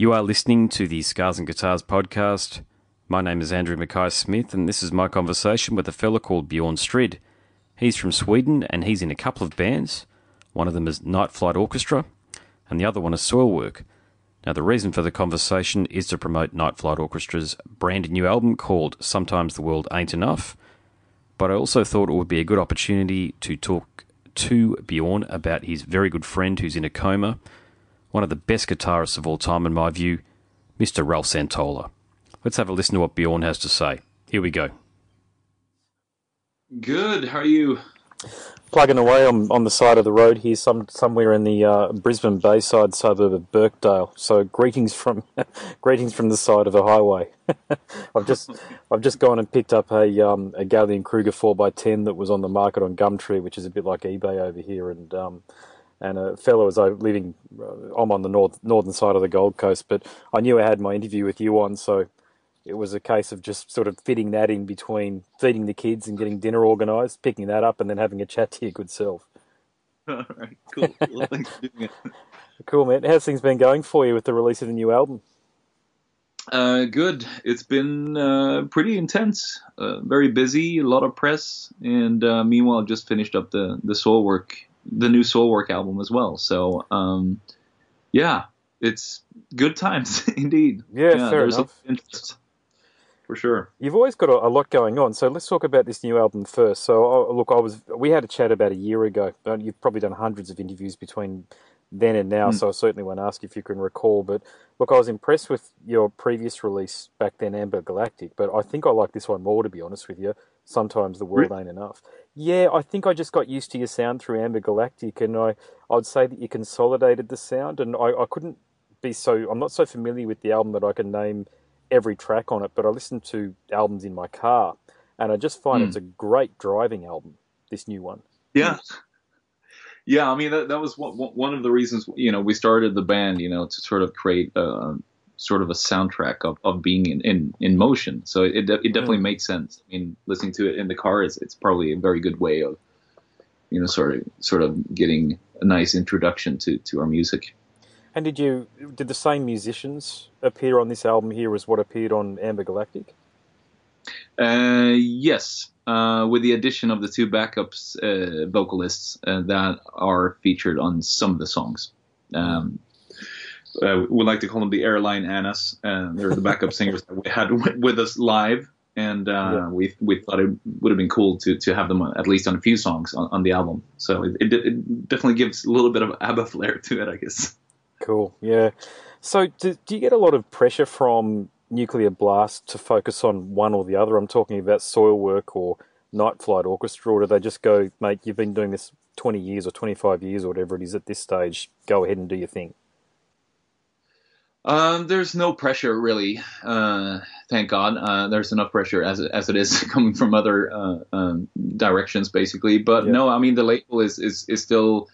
You are listening to the Scars and Guitars podcast. My name is Andrew Mackay Smith, and this is my conversation with a fella called Bjorn Strid. He's from Sweden, and he's in a couple of bands. One of them is Night Flight Orchestra, and the other one is Soilwork. Now, the reason for the conversation is to promote Night Flight Orchestra's brand new album called Sometimes the World Ain't Enough. But I also thought it would be a good opportunity to talk to Bjorn about his very good friend who's in a coma, one of the best guitarists of all time, in my view, Mr. Ralph Santolla. Let's have a listen to what Bjorn has to say. Here we go. Good. How are you? Plugging away on, on the side of the road here, some somewhere in the uh, Brisbane Bayside suburb of Birkdale. So greetings from greetings from the side of a highway. I've just I've just gone and picked up a um, a Gallien-Krueger four x ten that was on the market on Gumtree, which is a bit like eBay over here, and um, and a fellow was living. Uh, I'm on the north northern side of the Gold Coast, but I knew I had my interview with you on, so it was a case of just sort of fitting that in between feeding the kids and getting dinner organised, picking that up, and then having a chat to your good self. All right, cool. Well, thanks for doing it. Cool, man. How's things been going for you with the release of the new album? Uh, good. It's been uh, pretty intense. Uh, very busy. A lot of press, and uh, meanwhile, just finished up the the Soilwork, the new Soilwork album as well. So, um, yeah, it's good times indeed. Yeah, fair enough. for sure. You've always got a, a lot going on, so let's talk about this new album first. So, look, I was we had a chat about a year ago. You've probably done hundreds of interviews between then and now, Mm. so I certainly won't ask if you can recall. But look, I was impressed with your previous release back then, Amber Galactic. But I think I like this one more, to be honest with you. Sometimes the world ain't enough. Yeah, I think I just got used to your sound through Amber Galactic, and I I'd say that you consolidated the sound, and I, I couldn't be so I'm not so familiar with the album that I can name every track on it, but I listen to albums in my car, and I just find Mm. it's a great driving album. This new one. Yeah. Yeah, I mean that that was one one of the reasons you know we started the band, you know, to sort of create a, sort of a soundtrack of, of being in, in, in motion. So it it definitely Mm. makes sense. I mean, listening to it in the car is it's probably a very good way of you know sort of sort of getting a nice introduction to to our music. And did you did the same musicians appear on this album here as what appeared on Amber Galactic? Uh, yes, uh, with the addition of the two backups uh, vocalists uh, that are featured on some of the songs. Um, uh, we like to call them the airline Annas. Uh, they're the backup singers that we had with, with us live, and uh, Yeah. we we thought it would have been cool to to have them at least on a few songs on, on the album. So it, it, it definitely gives a little bit of ABBA flair to it, I guess. Cool. Yeah. So do, do you get a lot of pressure from Nuclear Blast to focus on one or the other? I'm talking about Soilwork or Night Flight Orchestra, or do they just go, mate, you've been doing this 20 years or 25 years or whatever it is at this stage, go ahead and do your thing? Um, there's no pressure really. Uh, thank God. Uh, there's enough pressure as as it is coming from other uh, um, directions, basically. But Yeah. no, I mean the label is is is still,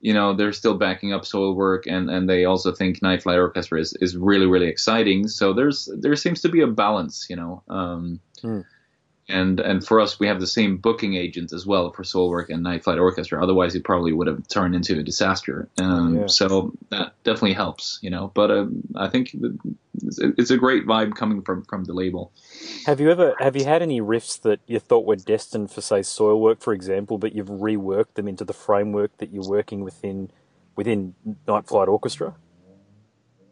you know, they're still backing up Soilwork, and and they also think Night Flight Orchestra is is really really exciting. So there's there seems to be a balance, you know. Um, Hmm. And and for us, we have the same booking agent as well for Soilwork and Night Flight Orchestra. Otherwise, it probably would have turned into a disaster. Um, Yeah. So that definitely helps, you know. But um, I think it's, it's a great vibe coming from from the label. Have you ever have you had any riffs that you thought were destined for say Soilwork, for example, but you've reworked them into the framework that you're working within within Night Flight Orchestra?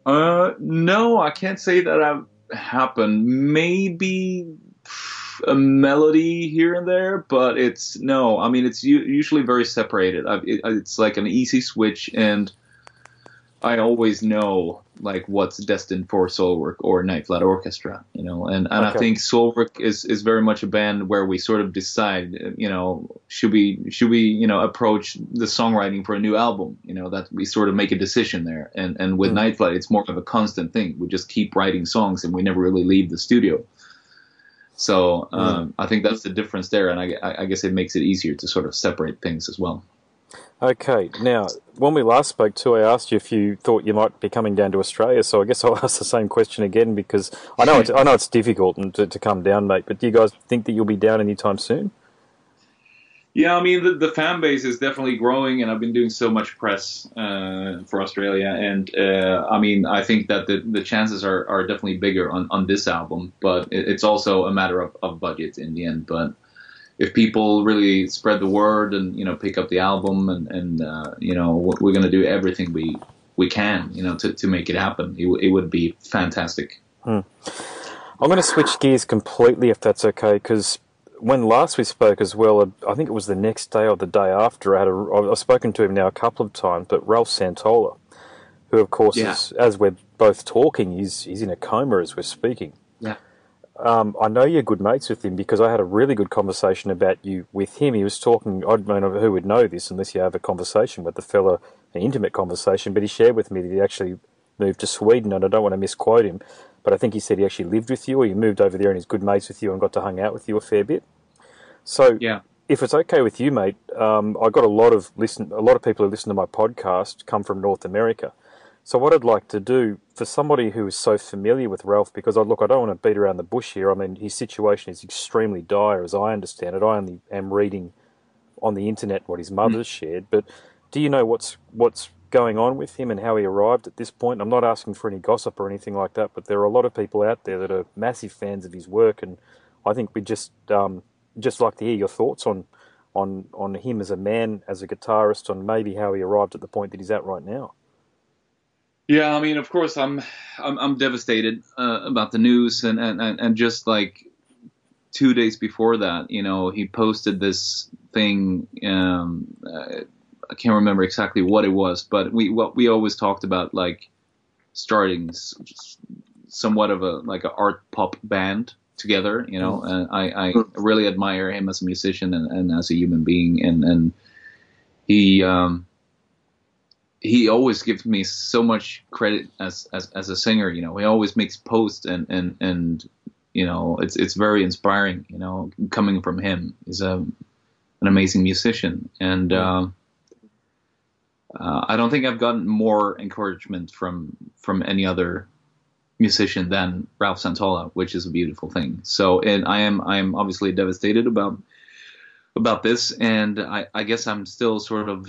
Uh, no, I can't say that I've happened. Maybe a melody here and there, but it's no. I mean, it's u- usually very separated. I, it, it's like an easy switch, and I always know like what's destined for Soilwork or Night Flight Orchestra, you know. And and I think Soilwork is is very much a band where we sort of decide, you know, should we should we you know approach the songwriting for a new album, you know, that we sort of make a decision there. And and with Mm. Night Flight, it's more of a constant thing. We just keep writing songs, and we never really leave the studio. So um, I think that's the difference there, and I, I I guess it makes it easier to sort of separate things as well. Okay, now when we last spoke to, I asked you if you thought you might be coming down to Australia. So I guess I'll ask the same question again because I know it's, I know it's difficult to, to come down, mate. But do you guys think that you'll be down anytime soon? Yeah, I mean the, the fan base is definitely growing, and I've been doing so much press uh, for Australia, and uh, I mean I think that the, the chances are, are definitely bigger on, on this album, but it, it's also a matter of, of budget in the end. But if people really spread the word and you know pick up the album, and, and uh, you know we're going to do everything we we can, you know, to, to make it happen, it, it would be fantastic. Hmm. I'm going to switch gears completely if that's okay, because when last we spoke as well, I think it was the next day or the day after. I had a, I've spoken to him now a couple of times, but Ralph Santolla, who of course Yeah. is, as we're both talking, he's he's in a coma as we're speaking. Yeah. Um, I know you're good mates with him because I had a really good conversation about you with him. He was talking. I don't know who would know this unless you have a conversation with the fella, an intimate conversation. But he shared with me that he actually moved to Sweden, and I don't want to misquote him, but I think he said he actually lived with you, or he moved over there and he's good mates with you and got to hang out with you a fair bit. So Yeah. if it's okay with you, mate, um, I got a lot of listen. A lot of people who listen to my podcast come from North America. So what I'd like to do for somebody who is so familiar with Ralph, because I look, I don't want to beat around the bush here. I mean, his situation is extremely dire, as I understand it. I only am reading on the internet what his mother's shared, but do you know what's what's going on with him and how he arrived at this point? I'm not asking for any gossip or anything like that, but there are a lot of people out there that are massive fans of his work, and I think we just um, just like to hear your thoughts on on on him as a man, as a guitarist, on maybe how he arrived at the point that he's at right now. Yeah, I mean, of course, I'm I'm, I'm devastated uh, about the news, and, and, and just like two days before that, you know, he posted this thing. Um, uh, I can't remember exactly what it was, but we what we always talked about like starting somewhat of a like an art pop band together, you know. And I, I really admire him as a musician and, and as a human being, and and he. Um, he always gives me so much credit as, as as a singer. You know, he always makes posts and and and you know, it's it's very inspiring. You know, coming from him, he's a an amazing musician, and um, uh, I don't think I've gotten more encouragement from from any other musician than Ralph Santolla, which is a beautiful thing. So, and I am I am obviously devastated about about this, and I I guess I'm still sort of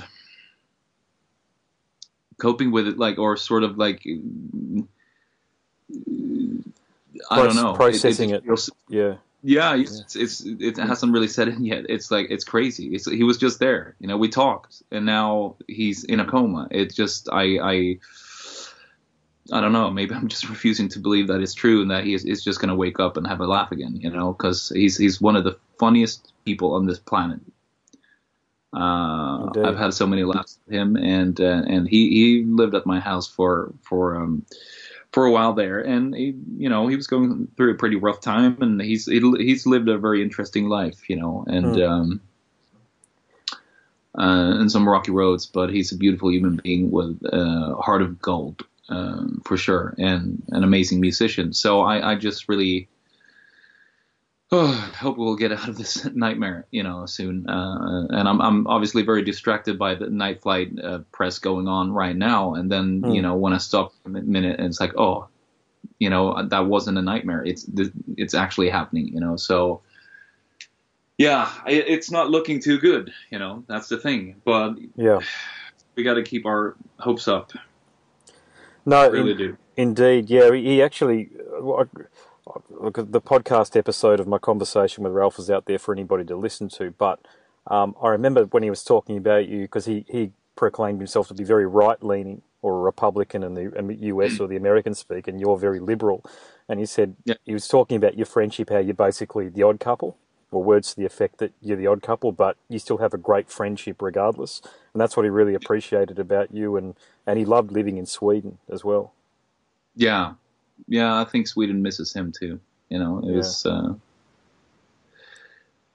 coping with it like or sort of like I don't know Processing it. feels- Yeah, yeah, it's, it's it hasn't really set in yet. It's like it's crazy. It's, he was just there, you know. We talked, and now he's in a coma. It's just I I I don't know. Maybe I'm just refusing to believe that it's true and that he is, is just going to wake up and have a laugh again, you know, because he's he's one of the funniest people on this planet. Uh, I've had so many laughs with him, and uh, and he, he lived at my house for for um, for a while there, and he, you know he was going through a pretty rough time, and he's he, he's lived a very interesting life, you know, and Hmm. um, uh, and some rocky roads, but he's a beautiful human being with a heart of gold, um, for sure, and an amazing musician. So I, I just really. Oh, hope we'll get out of this nightmare, you know, soon. Uh, and I'm, I'm obviously very distracted by the night flight uh, press going on right now. And then, Hmm. you know, when I stop for a minute, and it's like, oh, you know, that wasn't a nightmare. It's it's actually happening, you know. So, yeah, it's not looking too good, you know. That's the thing. But yeah. we got to keep our hopes up. No, Really in- do. Indeed, yeah. He actually, look, the podcast episode of my conversation with Ralph is out there for anybody to listen to. But um, I remember when he was talking about you because he, he proclaimed himself to be very right leaning or a Republican in the in the US or the American speak, and you're very liberal. And he said Yeah. he was talking about your friendship, how you're basically the odd couple, or words to the effect that you're the odd couple, but you still have a great friendship regardless. And that's what he really appreciated about you, and, and he loved living in Sweden as well. Yeah, yeah. I think Sweden misses him too. You know, it Yeah. was. Uh,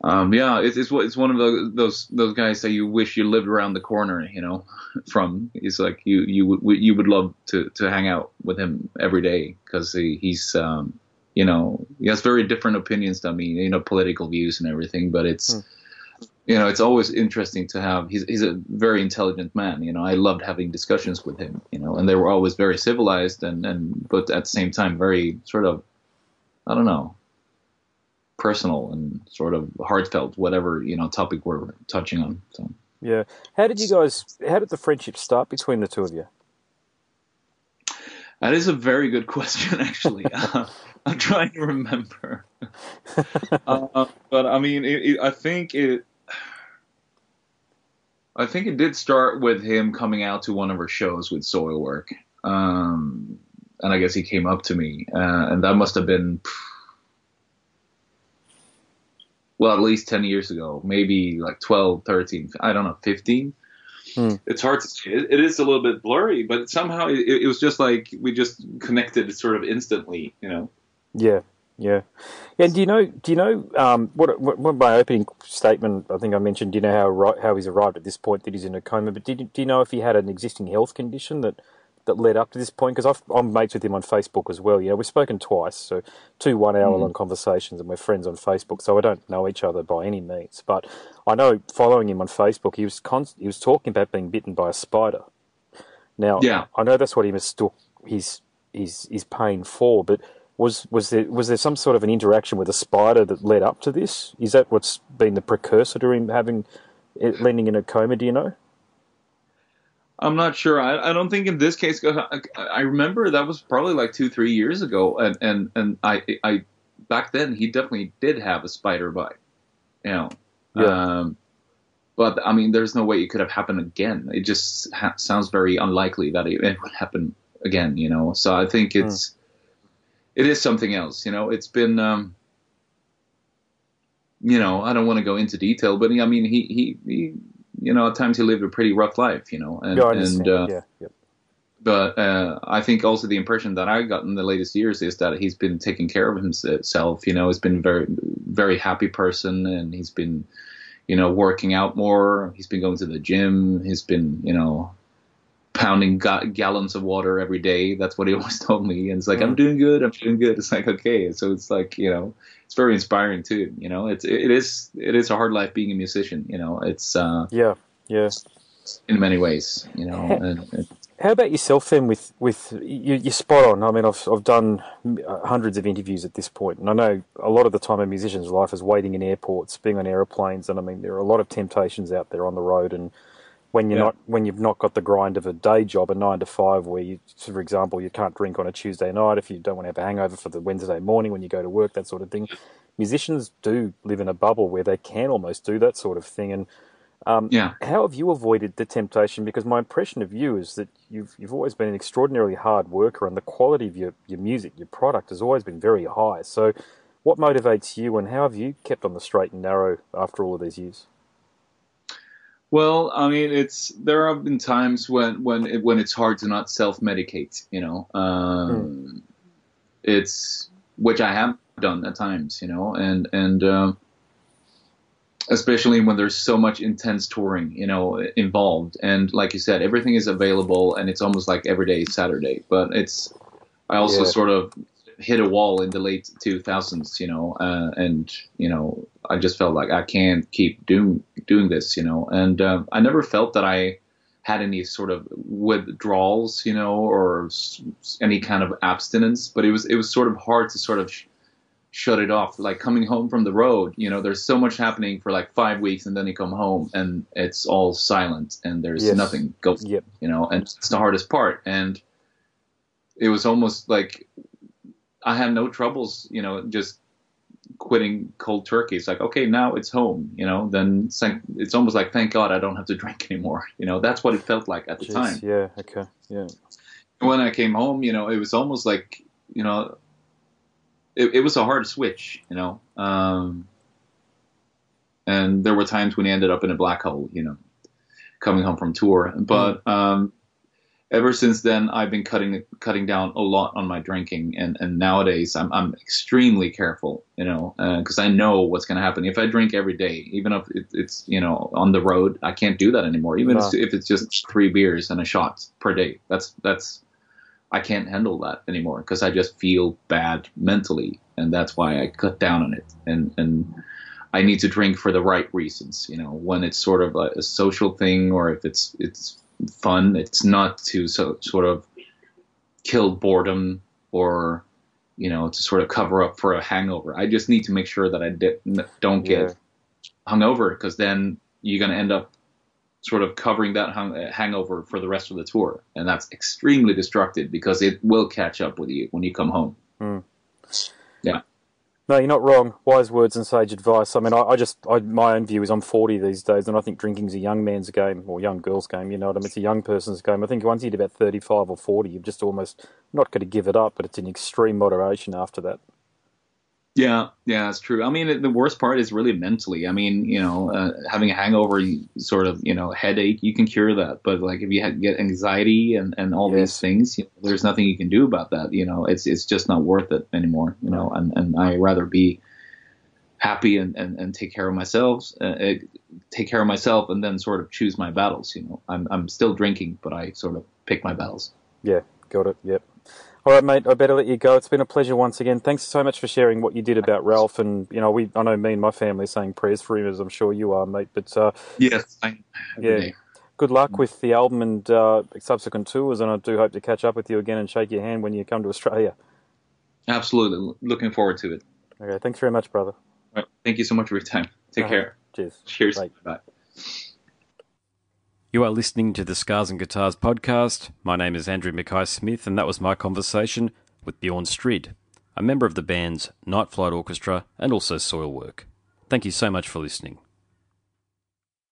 um, yeah, it's it's it's one of those those those guys that you wish you lived around the corner. You know, from it's like you you would you would love to to hang out with him every day because he, he's um you know he has very different opinions than me. You know, political views and everything, but it's. Hmm. You know, it's always interesting to have. He's he's a very intelligent man. You know, I loved having discussions with him. You know, and they were always very civilized and and but at the same time very sort of, I don't know, personal and sort of heartfelt, whatever you know topic we're touching on. So Yeah. How did you guys? How did the friendship start between the two of you? That is a very good question, actually. uh, I'm trying to remember, uh, but I mean, it, it, I think it. I think it did start with him coming out to one of her shows with Soilwork. Um, and I guess he came up to me, uh, and that must have been, well, at least 10 years ago, maybe like 12, 13, I don't know, 15 mm. it's hard to see. It, it is a little bit blurry, but somehow it, it was just like we just connected sort of instantly, you know. Yeah. Yeah, and do you know? Do you know um, what, what, what? My opening statement, I think I mentioned. Do you know how how he's arrived at this point that he's in a coma? But did, do you know if he had an existing health condition that that led up to this point? Because I'm mates with him on Facebook as well. You know, we've spoken twice, so two one hour long mm. conversations, and we're friends on Facebook. So I don't know each other by any means, but I know following him on Facebook, he was const- he was talking about being bitten by a spider. Now, Yeah. I know that's what he mistook his his his pain for, but was was there was there some sort of an interaction with a spider that led up to this? Is that what's been the precursor to him having it landing in a coma? Do you know? I'm not sure. I, I don't think in this case. I, I remember that was probably like two, three years ago, and and and I, I back then he definitely did have a spider bite, you know. Yeah. Um, but I mean, there's no way it could have happened again. It just ha- sounds very unlikely that it, it would happen again, you know. So I think it's it is something else, you know. It's been. Um, you know, I don't want to go into detail, but I mean, he, he, he, you know, at times he lived a pretty rough life, you know, and, yeah, and uh, yeah, yeah, but uh, I think also the impression that I got in the latest years is that he's been taking care of himself. You know, he's been very, very happy person, and he's been, you know, working out more. He's been going to the gym. He's been, you know, pounding ga- gallons of water every day. That's what he always told me. And it's like, I'm doing good. I'm doing good. It's like, okay. So it's like, you know, it's very inspiring too. You know, it's it is it is a hard life being a musician. You know, it's uh, yeah, yeah. in many ways. You know, and, and How about yourself then? With with you, you're spot on. I mean, I've I've done hundreds of interviews at this point, and I know a lot of the time a musician's life is waiting in airports, being on aeroplanes, and I mean there are a lot of temptations out there on the road, and when you're Yeah. not when you've not got the grind of a day job, a nine to five, where you, for example, you can't drink on a Tuesday night if you don't want to have a hangover for the Wednesday morning when you go to work, that sort of thing. Musicians do live in a bubble where they can almost do that sort of thing, and um, yeah. how have you avoided the temptation? Because my impression of you is that you've you've always been an extraordinarily hard worker, and the quality of your, your music, your product, has always been very high. So, what motivates you, and how have you kept on the straight and narrow after all of these years? Well, I mean, it's there have been times when when it, when it's hard to not self medicate. You know, um, it's which I have done at times. You know, and and um, especially when there's so much intense touring, you know, involved. And like you said, everything is available, and it's almost like every day is Saturday. But it's I also Yeah. sort of hit a wall in the late 2000s, you know, uh, and you know, I just felt like I can't keep doing doing this, you know, and uh, I never felt that I had any sort of withdrawals, you know, or s- any kind of abstinence, but it was it was sort of hard to sort of sh- shut it off. Like coming home from the road, you know, there's so much happening for like five weeks, and then you come home and it's all silent and there's Yes. nothing going Yep. you know, and it's the hardest part. And it was almost like I had no troubles, you know, just quitting cold turkey. It's like, okay, now it's home, you know, then thank- it's almost like, thank God I don't have to drink anymore. You know, that's what it felt like at the Jeez, time. Yeah. Okay. Yeah. When I came home, you know, it was almost like, you know, it, it was a hard switch, you know. Um, and there were times when he ended up in a black hole, you know, coming home from tour. But um, ever since then, I've been cutting cutting down a lot on my drinking, and, and nowadays I'm I'm extremely careful, you know, uh, because I know what's going to happen if I drink every day, even if it, it's you know on the road. I can't do that anymore, even No. if, if it's just three beers and a shot per day. That's that's I can't handle that anymore because I just feel bad mentally, and that's why I cut down on it. And and I need to drink for the right reasons, you know, when it's sort of a, a social thing or if it's it's fun. It's not to so, sort of kill boredom or you know, to sort of cover up for a hangover. I just need to make sure that I di- don't get Yeah. hungover because then you're going to end up sort of covering that hung- uh, hangover for the rest of the tour, and that's extremely destructive because it will catch up with you when you come home. Yeah. No, you're not wrong. Wise words and sage advice. I mean, I, I just, I, my own view is I'm 40 these days, and I think drinking's a young man's game, or young girl's game, you know what I mean? It's a young person's game. I think once you hit about 35 or 40, you've just almost not going to give it up, but it's in extreme moderation after that. Yeah, yeah, that's true. I mean, the worst part is really mentally. I mean, you know, uh, having a hangover, sort of, you know, headache, you can cure that. But like, if you ha- get anxiety and, and all these things, you know, there's nothing you can do about that. You know, it's it's just not worth it anymore. You know, and and I rather be happy and, and, and take care of myself, uh, uh, take care of myself, and then sort of choose my battles. You know, I'm I'm still drinking, but I sort of pick my battles. Yeah, got it. Yep. All right, mate. I better let you go. It's been a pleasure once again. Thanks so much for sharing what you did about Ralph. And you know, we I know me and my family are saying prayers for him, as I'm sure you are, mate. But uh, Yes, every Yeah. good luck with the album and uh, subsequent tours. And I do hope to catch up with you again and shake your hand when you come to Australia. absolutely. Looking forward to it. Okay. Thanks very much, brother. All right. Thank you so much for your time. Take Uh-huh. care. Cheers. Cheers. Bye. Bye. You are listening to the Scars and Guitars podcast. My name is Andrew Mackay Smith, and that was my conversation with Bjorn Strid, a member of the bands Night Flight Orchestra and also Soilwork. Thank you so much for listening.